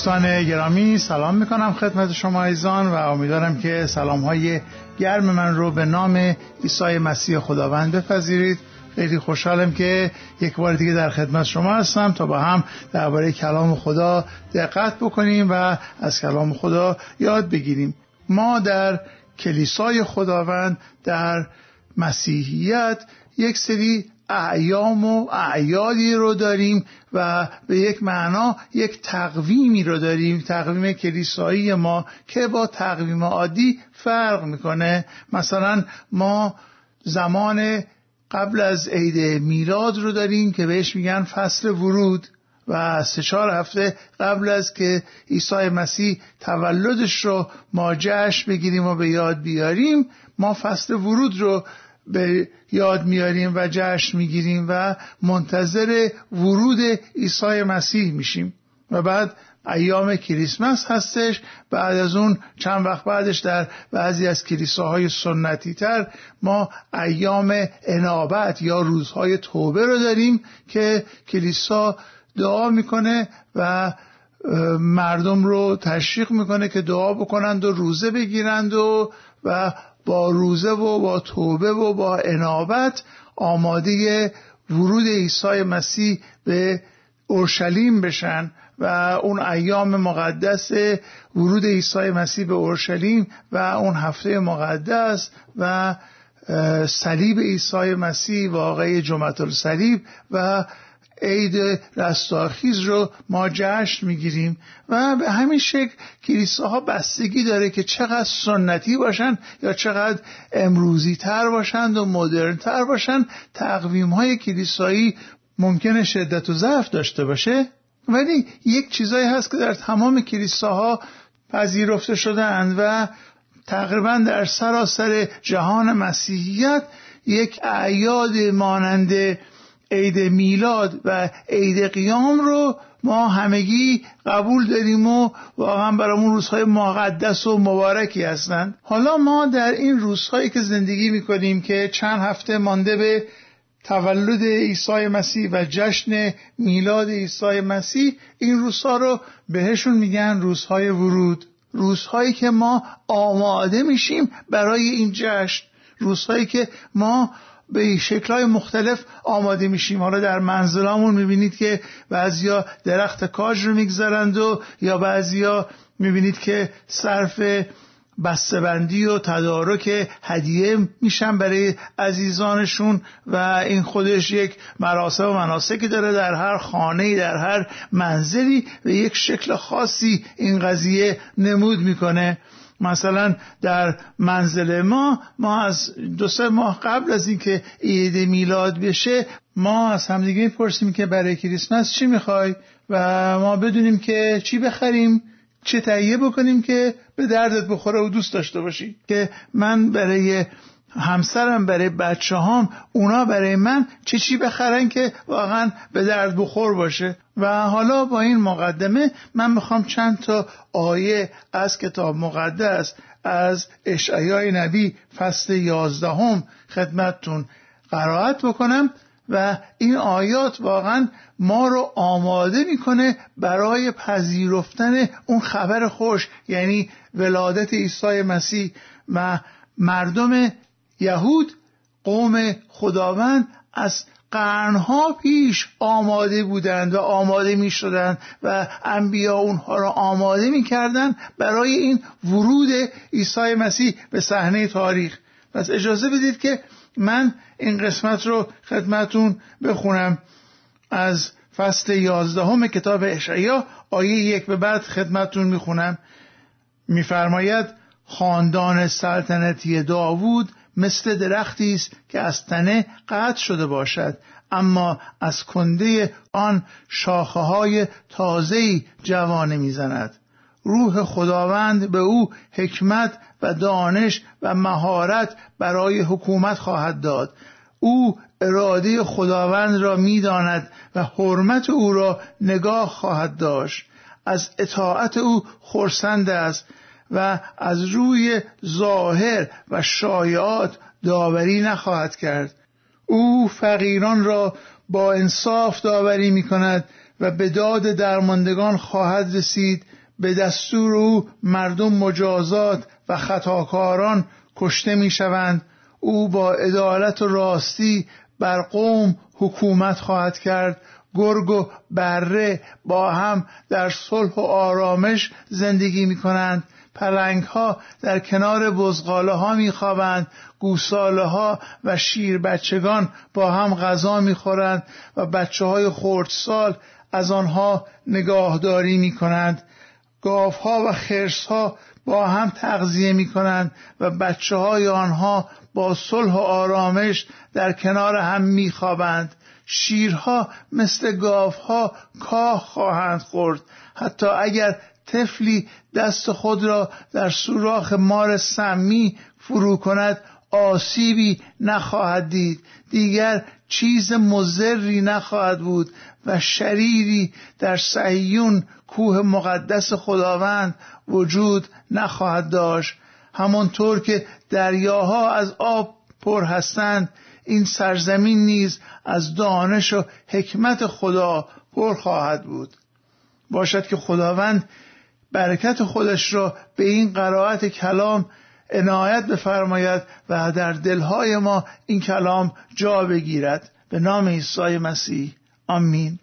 دوستان گرامی سلام می‌کنم خدمت شما ایزان و امیدوارم که سلام های گرم من رو به نام عیسی مسیح خداوند بپذیرید. خیلی خوشحالم که یک بار دیگه در خدمت شما هستم تا با هم درباره کلام خدا دقت بکنیم و از کلام خدا یاد بگیریم. ما در کلیسای خداوند در مسیحیت یک سری اعیام و اعیادی رو داریم و به یک معنا یک تقویمی رو داریم. تقویم کلیسایی ما که با تقویم عادی فرق می‌کنه. مثلا ما زمان قبل از عید میلاد رو داریم که بهش میگن فصل ورود و سه چهار هفته قبل از که عیسی مسیح تولدش رو ما جشن بگیریم و به یاد بیاریم ما فصل ورود رو به یاد میاریم و جشن می‌گیریم و منتظر ورود عیسی مسیح میشیم. و بعد ایام کریسمس هستش. بعد از اون چند وقت بعدش در بعضی از کلیساهای سنتی تر ما ایام انابت یا روزهای توبه رو داریم که کلیسا دعا می‌کنه و مردم رو تشویق می‌کنه که دعا بکنند و روزه بگیرند و و با روزه و با توبه و با انابت آماده ورود عیسی مسیح به اورشلیم بشن و اون ایام مقدس ورود عیسی مسیح به اورشلیم و اون هفته مقدس و صلیب عیسی مسیح واقعی جمعت الصلیب و عید رستاخیز رو ما جشن می‌گیریم و به همین شکل کلیساها بستگی داره که چقدر سنتی باشن یا چقدر امروزی تر باشند و مدرن تر باشن. تقویم های کلیسایی ممکنه شدت و ضعف داشته باشه. ولی یک چیزایی هست که در تمام کلیساها پذیرفته شدهاند و تقریبا در سراسر جهان مسیحیت یک اعیاد مانند عید میلاد و عید قیام رو ما همگی قبول داریم و واقعا برامون روزهای مقدس و مبارکی هستند. حالا ما در این روزهایی که زندگی می‌کنیم که چند هفته مانده به تولد عیسی مسیح و جشن میلاد عیسی مسیح این روزها رو بهشون میگن روزهای ورود. روزهایی که ما آماده میشیم برای این جشن. روزهایی که ما به شکلهای مختلف آماده میشیم. حالا در منزلامون می‌بینید که بعضیا درخت کاج رو می‌گذارند و یا بعضیا می‌بینید که صرف بسته‌بندی و تدارک هدیه میشن برای عزیزانشون و این خودش یک مراسم و مناسکی داره در هر خانه در هر منزلی و یک شکل خاصی این قضیه نمود می‌کنه. مثلا در منزل ما ما از دو سه ماه قبل از اینکه عید میلاد بشه ما از همدیگه می‌پرسیم که برای کریسمس چی می‌خوای؟ و ما بدونیم که چی بخریم چه تهیه بکنیم که به دردت بخوره و دوست داشته باشی. که من برای همسرم برای بچه هام اونا برای من چه چی بخرن که واقعا به درد بخور باشه. و حالا با این مقدمه من می‌خوام چند تا آیه از کتاب مقدس از اشعیای نبی فصل یازدهم خدمتتون قرائت بکنم و این آیات واقعا ما رو آماده می‌کنه برای پذیرفتن اون خبر خوش یعنی ولادت عیسی مسیح و مردم یهود قوم خداوند از قرنها پیش آماده بودند و آماده می شدند و انبیا اونها را آماده می کردند برای این ورود عیسی مسیح به صحنه تاریخ. پس اجازه بدید که من این قسمت رو خدمتون بخونم. از فصل یازدهم کتاب اشعیا آیه یک به بعد خدمتون می‌خونم. میفرماید خاندان سلطنتی داوود مثل درختی است که از تنه قطع شده باشد. اما از کنده آن شاخه های تازهی جوانه می‌زند. روح خداوند به او حکمت و دانش و مهارت برای حکومت خواهد داد. او اراده خداوند را می‌داند و حرمت او را نگاه خواهد داشت. از اطاعت او خرسند است. و از روی ظاهر و شایعات داوری نخواهد کرد. او فقیران را با انصاف داوری می کند و به داد درماندگان خواهد رسید. به دستور او مردم مجازات و خطاکاران کشته می شوند او با عدالت و راستی بر قوم حکومت خواهد کرد. گرگ و بره با هم در صلح و آرامش زندگی می کنند پلنگ ها در کنار بزغاله ها می خوابند گوساله ها و شیر بچگان با هم غذا می خورند و بچه های خردسال از آنها نگاهداری می کنند گاف ها و خرس ها با هم تغذیه می کنند و بچه های آنها با صلح و آرامش در کنار هم می خوابند شیرها مثل گاوها کاه خواهند خورد. حتی اگر طفلی دست خود را در سوراخ مار سمی فرو کند آسیبی نخواهد دید. دیگر چیز مزری نخواهد بود و شریری در صهیون کوه مقدس خداوند وجود نخواهد داشت. همانطور که دریاها از آب پر هستند این سرزمین نیز از دانش و حکمت خدا پر خواهد بود. باشد که خداوند برکت خودش را به این قرائت کلام عنایت بفرماید و در دلهای ما این کلام جا بگیرد. به نام عیسی مسیح. آمین.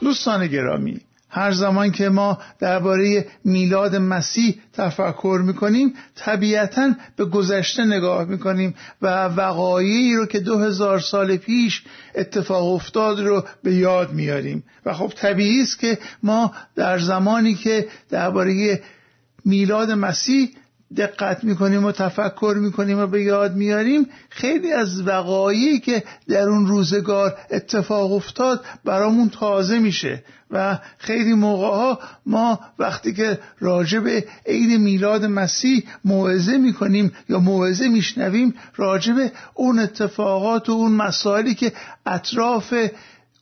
دوستان گرامی هر زمان که ما درباره میلاد مسیح تفکر می‌کنیم طبیعتا به گذشته نگاه می‌کنیم و وقایعی رو که دو هزار سال پیش اتفاق افتاد رو به یاد میاریم. و خب طبیعی است که ما در زمانی که درباره میلاد مسیح دقت می‌کنیم و تفکر می‌کنیم و به یاد میاریم خیلی از وقایعی که در اون روزگار اتفاق افتاد برامون تازه میشه و خیلی موقع ها ما وقتی که راجع به عید میلاد مسیح موعظه می‌کنیم یا موعظه میشنویم راجع به اون اتفاقات و اون مسائلی که اطراف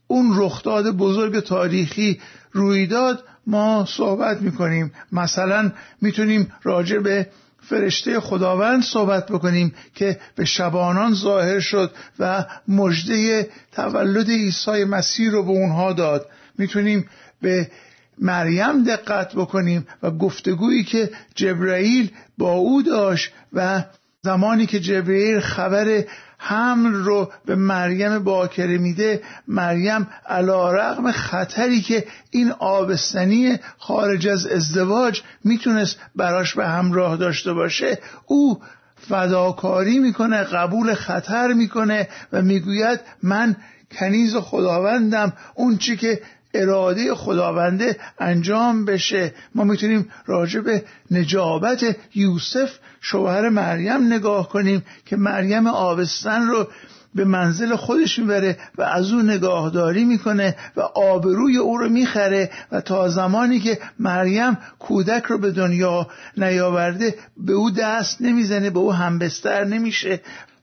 اون رخداد بزرگ تاریخی رویداد ما صحبت می‌کنیم. مثلا می‌تونیم راجع به فرشته خداوند صحبت بکنیم که به شبانان ظاهر شد و مژده تولد عیسی مسیح رو به اونها داد. می‌تونیم به مریم دقت بکنیم و گفتگویی که جبرائیل با او داشت و زمانی که جبرئیل خبر حمل رو به مریم باکره میده مریم علا رقم خطری که این آبستنی خارج از ازدواج می‌تونست براش به همراه داشته باشه او فداکاری می‌کنه قبول خطر می‌کنه و می‌گوید من کنیز خداوندم اون چی که اراده خداونده انجام بشه. ما می‌تونیم راجع به نجابت یوسف شوهر مریم نگاه کنیم که مریم آبستن رو به منزل خودش می‌بره و از او نگاهداری می‌کنه و آبروی او رو می‌خره و تا زمانی که مریم کودک رو به دنیا نیاورده به او دست نمی‌زنه به او همبستر نمیشه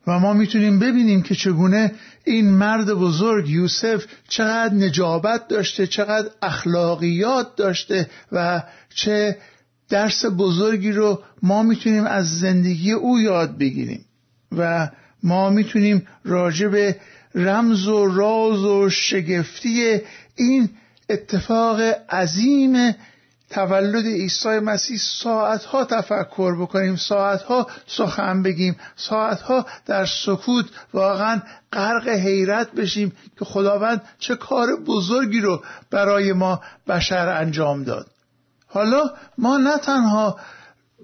و ما می‌تونیم ببینیم که چگونه این مرد بزرگ یوسف چقدر نجابت داشته چقدر اخلاقیات داشته و چه درس بزرگی رو ما می‌تونیم از زندگی او یاد بگیریم و ما می‌تونیم راجع به رمز و راز و شگفتی این اتفاق عظیم تولد عیسی مسیح ساعتها تفکر بکنیم ساعتها سخن بگیم ساعتها در سکوت واقعا غرق حیرت بشیم که خداوند چه کار بزرگی رو برای ما بشر انجام داد. حالا ما نه تنها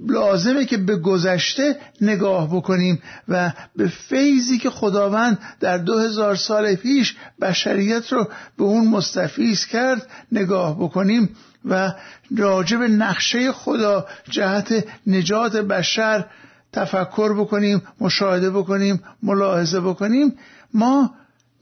لازمه که به گذشته نگاه بکنیم و به فیضی که خداوند در دو هزار سال پیش بشریت رو به اون مستفیز کرد نگاه بکنیم و راجب نقشه خدا جهت نجات بشر تفکر بکنیم مشاهده بکنیم ملاحظه بکنیم. ما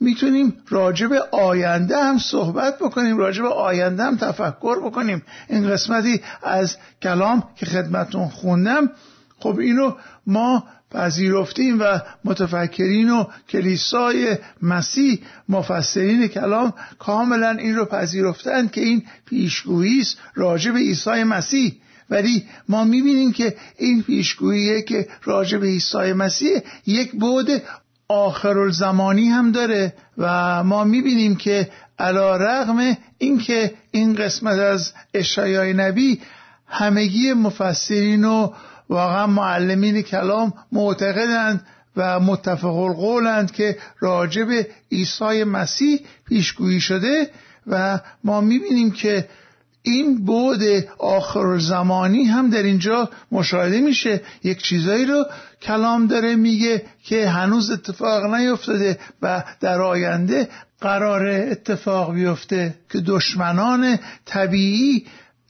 می‌تونیم راجب آینده هم صحبت بکنیم راجب آینده هم تفکر بکنیم. این قسمتی از کلام که خدمتون خوندم. خب اینو ما پذیرفتیم و متفکرین و کلیسای مسیح مفسرین کلام کاملا این رو پذیرفتند که این پیشگویی است راجع به عیسی مسیح. ولی ما می‌بینیم که این پیشگوییه که راجع به عیسی مسیح یک بعد آخر زمانی هم داره و ما می‌بینیم که علا رغم اینکه این قسمت از اشایای نبی همگی مفسرین و واقعا معلمین کلام معتقدند و متفق القولند که راجب عیسی مسیح پیشگویی شده و ما می‌بینیم که این بود آخر زمانی هم در اینجا مشاهده میشه. یک چیزایی رو کلام داره میگه که هنوز اتفاق نیفتاده و در آینده قرار اتفاق بیفته که دشمنان طبیعی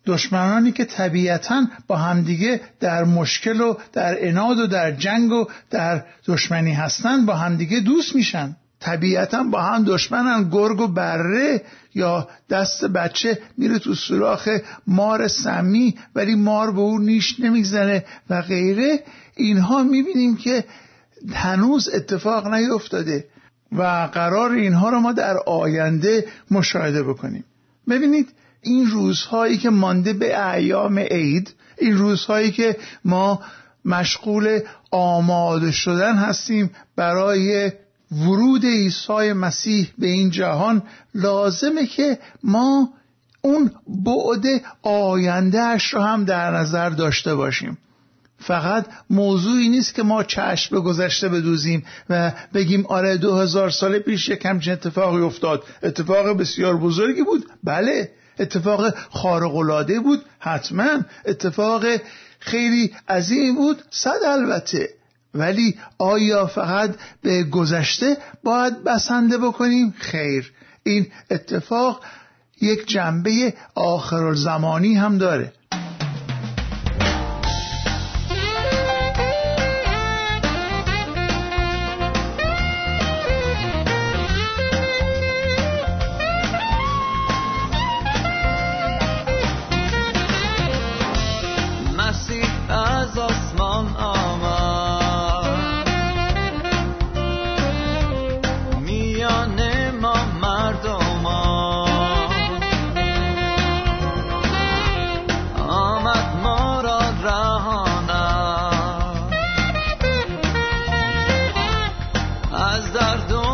دشمنانی که طبیعتا با همدیگه در مشکل و در اناد و در جنگ و در دشمنی هستن با همدیگه دوست میشن. طبیعتا با هم دشمنن گرگ و بره یا دست بچه میره تو سوراخ مار سمی ولی مار به او نیش نمیگذره و غیره. اینها می‌بینیم که هنوز اتفاق نیفتاده و قرار اینها رو ما در آینده مشاهده بکنیم. ببینید این روزهایی که مانده به ایام عید این روزهایی که ما مشغول آماده شدن هستیم برای ورود عیسی مسیح به این جهان لازمه که ما اون بعد آیندهش رو هم در نظر داشته باشیم. فقط موضوعی نیست که ما چشم به گذشته بدوزیم و بگیم آره دو هزار سال پیش یک همچین اتفاقی افتاد. اتفاق بسیار بزرگی بود. بله اتفاق خارقلاده بود حتما اتفاق خیلی عظیم بود صد البته. ولی آیا فقط به گذشته باید بسنده بکنیم؟ خیر این اتفاق یک جنبه آخر زمانی هم داره. از درد و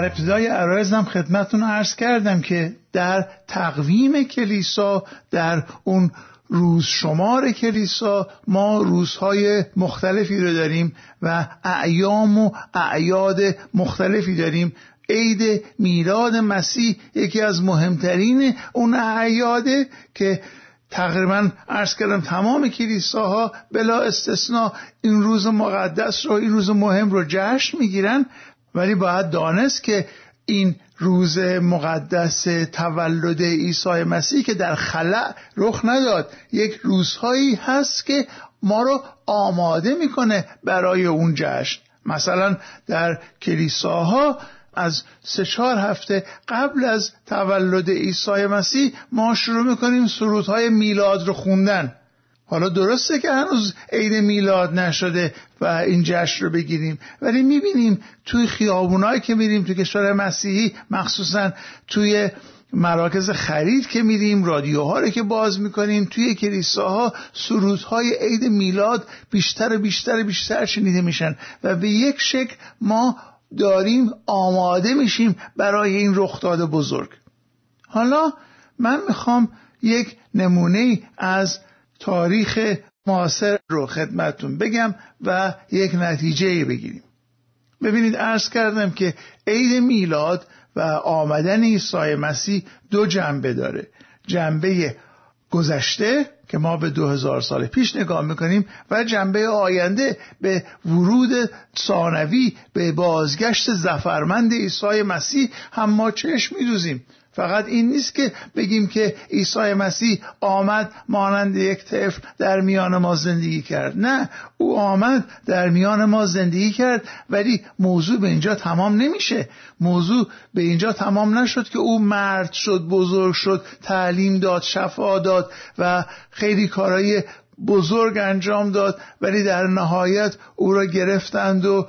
در ابتدای عرایزم خدمتون عرض کردم که در تقویم کلیسا در اون روز شمار کلیسا ما روزهای مختلفی رو داریم و اعیام و اعیاد مختلفی داریم. عید میلاد مسیح یکی از مهمترین اون اعیاده که تقریبا عرض کردم تمام کلیساها بلا استثنا این روز مقدس رو این روز مهم رو جشن می‌گیرن. ولی باید دانست که این روز مقدس تولد عیسی مسیح که در خلع رخ نداد یک روزهایی هست که ما رو آماده می‌کنه برای اون جشن. مثلا در کلیساها از سه چهار هفته قبل از تولد عیسی مسیح ما شروع می‌کنیم سرودهای میلاد رو خوندن. حالا درسته که هنوز عید میلاد نشده و این جشن رو بگیریم ولی می‌بینیم توی خیابونایی که میریم توی کشور مسیحی مخصوصا توی مراکز خرید که میریم رادیوها رو که باز می‌کنیم توی کلیساها سرودهای عید میلاد بیشتر و بیشتر و بیشتر شنیده میشن و به یک شکل ما داریم آماده میشیم برای این رخداد بزرگ. حالا من می‌خوام یک نمونه از تاریخ معاصر رو خدمتون بگم و یک نتیجه بگیریم. ببینید عرض کردم که عید میلاد و آمدن عیسی مسیح دو جنبه داره. جنبه گذشته که ما به دو هزار سال پیش نگاه می‌کنیم و جنبه آینده به ورود ثانوی به بازگشت زفرمند عیسی مسیح هم ما چشم میدوزیم. فقط این نیست که بگیم که عیسی مسیح آمد مانند یک طفل در میان ما زندگی کرد. نه او آمد در میان ما زندگی کرد ولی موضوع به اینجا تمام نمیشه. موضوع به اینجا تمام نشد که او مرد شد بزرگ شد تعلیم داد شفا داد و خیلی کارهای بزرگ انجام داد ولی در نهایت او را گرفتند و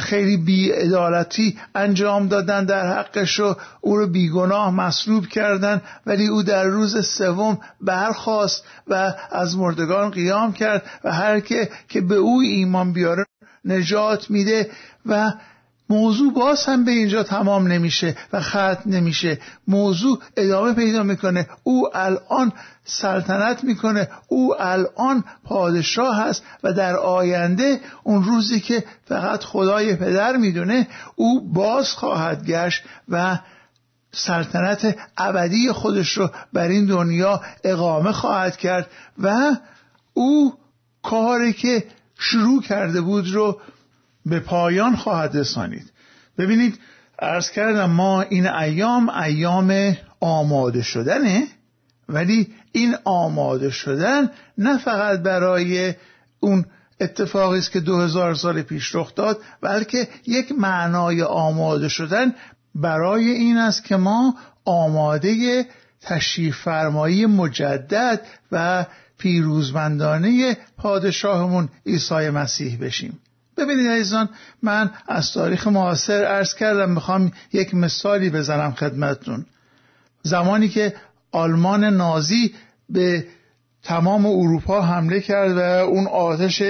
خیلی بیعدالتی انجام دادن در حقش و او رو بیگناه مصلوب کردن ولی او در روز سوم برخواست و از مردگان قیام کرد و هر که که به او ایمان بیاره نجات میده و موضوع باز هم به اینجا تمام نمیشه و ختم نمیشه. موضوع ادامه پیدا می‌کنه. او الان سلطنت می‌کنه. او الان پادشاه هست و در آینده اون روزی که فقط خدای پدر می‌دونه او باز خواهد گشت و سلطنت ابدی خودش رو بر این دنیا اقامه خواهد کرد و او کاری که شروع کرده بود رو به پایان خواهد رسانید. ببینید ارز کردم ما این ایام ایام آماده شدنه ولی این آماده شدن نه فقط برای اون اتفاقی است که دو هزار سال پیش رخ داد بلکه یک معنای آماده شدن برای این است که ما آماده تشریف فرمایی مجدد و پیروزمندانه پادشاهمون عیسی مسیح بشیم. ببینید عزیزان من از تاریخ معاصر عرض کردم می‌خوام یک مثالی بزنم خدمتتون. زمانی که آلمان نازی به تمام اروپا حمله کرد و اون آتش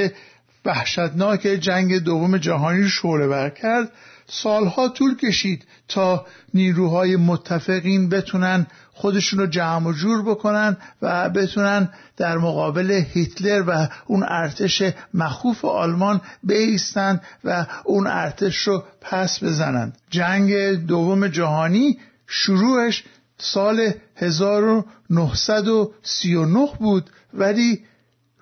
وحشتناک جنگ دوم جهانی شعله بر کرد سالها طول کشید تا نیروهای متفقین بتونن خودشون رو جمع و جور بکنن و بتونن در مقابل هیتلر و اون ارتش مخوف آلمان بیستند و اون ارتش رو پس بزنند جنگ دوم جهانی شروعش سال 1939 بود ولی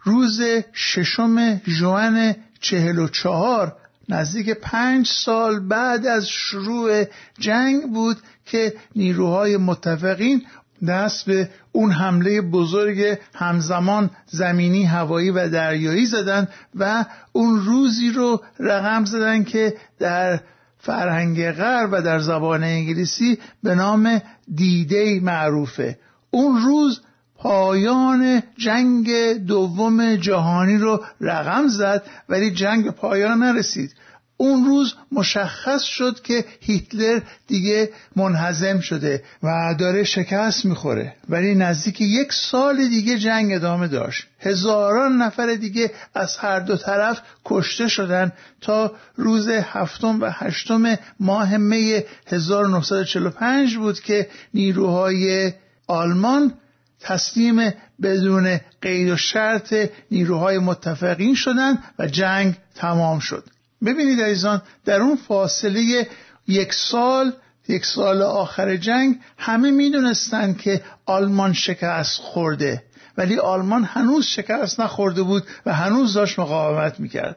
روز ششم جوان چهل و چهار نزدیک پنج سال بعد از شروع جنگ بود که نیروهای متفقین دست به اون حمله بزرگ همزمان زمینی هوایی و دریایی زدن و اون روزی رو رقم زدن که در فرهنگ غرب و در زبان انگلیسی به نام دیدی معروفه. اون روز پایان جنگ دوم جهانی رو رقم زد ولی جنگ پایان نرسید. اون روز مشخص شد که هیتلر دیگه منحزم شده و داره شکست می‌خوره. ولی نزدیک یک سال دیگه جنگ ادامه داشت. هزاران نفر دیگه از هر دو طرف کشته شدن تا روز هفتم و هشتم ماه می 1945 بود که نیروهای آلمان تسلیم بدون قید و شرط نیروهای متفقین شدند و جنگ تمام شد. ببینید عزیزان در اون فاصله یک سال یک سال آخر جنگ همه می‌دونستند که آلمان شکست خورده. ولی آلمان هنوز شکست نخورده بود و هنوز داشت مقاومت می‌کرد.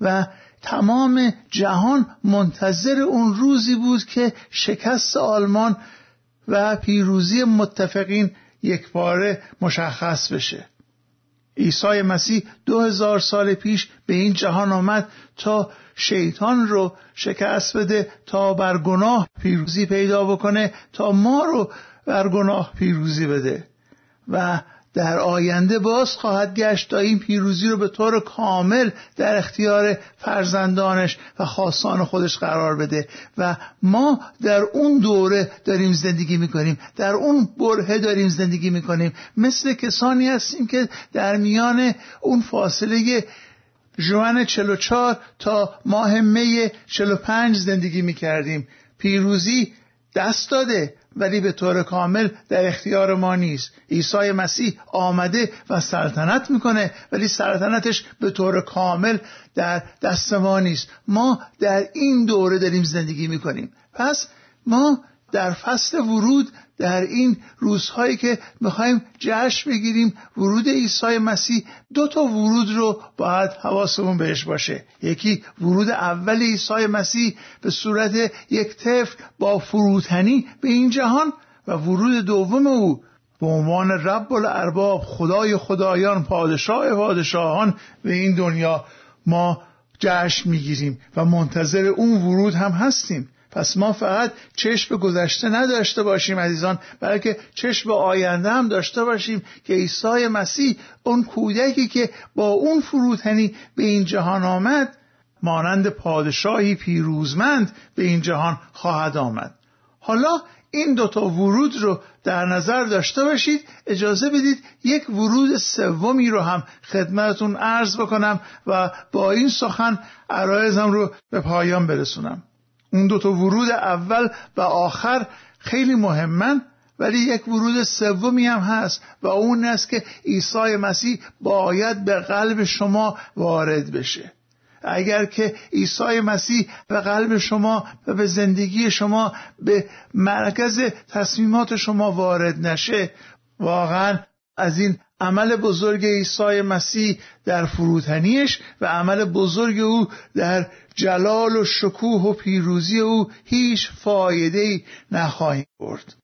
و تمام جهان منتظر اون روزی بود که شکست آلمان و پیروزی متفقین یک باره مشخص بشه. عیسی مسیح دو هزار سال پیش به این جهان آمد تا شیطان رو شکست بده تا بر گناه پیروزی پیدا بکنه تا ما رو بر گناه پیروزی بده. و در آینده باز خواهد گشت تا این پیروزی رو به طور کامل در اختیار فرزندانش و خاصان خودش قرار بده. و ما در اون دوره داریم زندگی می‌کنیم. در اون برهه داریم زندگی می‌کنیم. مثل کسانی هستیم که در میان اون فاصله جوان 44 تا ماه می 45 زندگی می‌کردیم. پیروزی دست داده. ولی به طور کامل در اختیار ما نیست. عیسی مسیح آمده و سلطنت می‌کنه ولی سلطنتش به طور کامل در دست ما نیست. ما در این دوره داریم زندگی می‌کنیم. پس ما در فصل ورود در این روزهایی که می‌خوایم جشن بگیریم ورود عیسی مسیح دو تا ورود رو باید حواسمون بهش باشه. یکی ورود اول عیسی مسیح به صورت یک طفل با فروتنی به این جهان و ورود دوم او به عنوان رب الارباب خدای خدایان پادشاه پادشاهان به این دنیا ما جشن می‌گیریم و منتظر اون ورود هم هستیم. پس ما فقط چشم به گذشته نداشته باشیم عزیزان بلکه چشم به آینده هم داشته باشیم که عیسی مسیح اون کودکی که با اون فروتنی به این جهان آمد مانند پادشاهی پیروزمند به این جهان خواهد آمد. حالا این دوتا ورود رو در نظر داشته باشید. اجازه بدید یک ورود سومی رو هم خدمتون عرض بکنم و با این سخن عرایزم رو به پایان برسونم. اون دو تا ورود اول و آخر خیلی مهمن ولی یک ورود سومی هم هست و اون است که عیسی مسیح باید به قلب شما وارد بشه. اگر که عیسی مسیح به قلب شما و به زندگی شما به مرکز تصمیمات شما وارد نشه واقعا از این عمل بزرگ عیسی مسیح در فروتنیش و عمل بزرگ او در جلال و شکوه و پیروزی او هیچ فایده نخواهیم برد.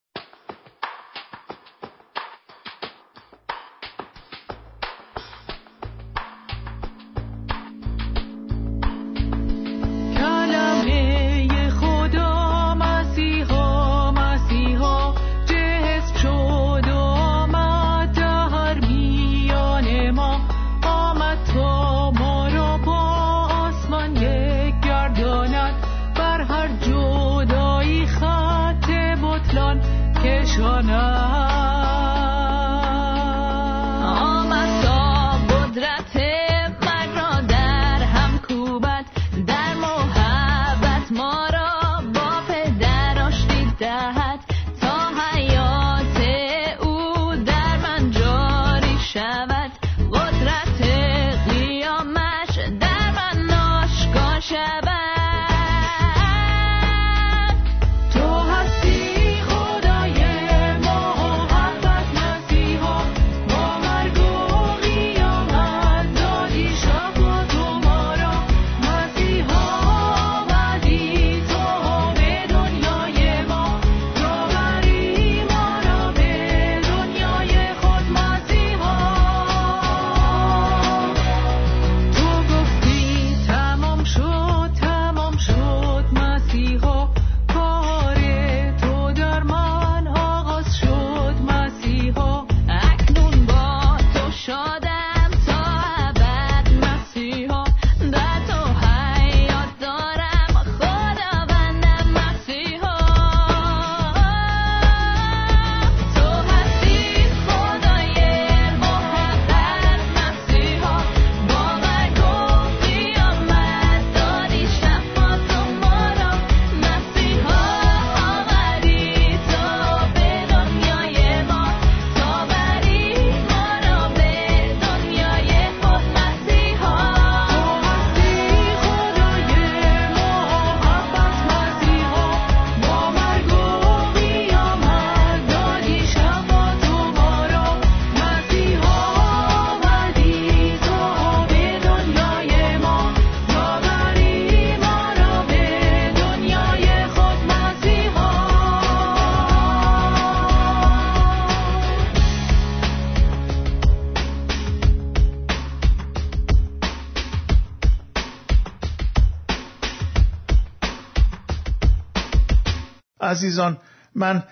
عزیزان من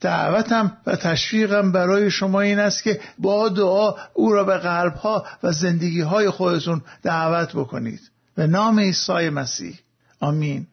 دعوتم و تشویقم برای شما این است که با دعا او را به قلبها و زندگی های خودتون دعوت بکنید. به نام عیسی مسیح. آمین.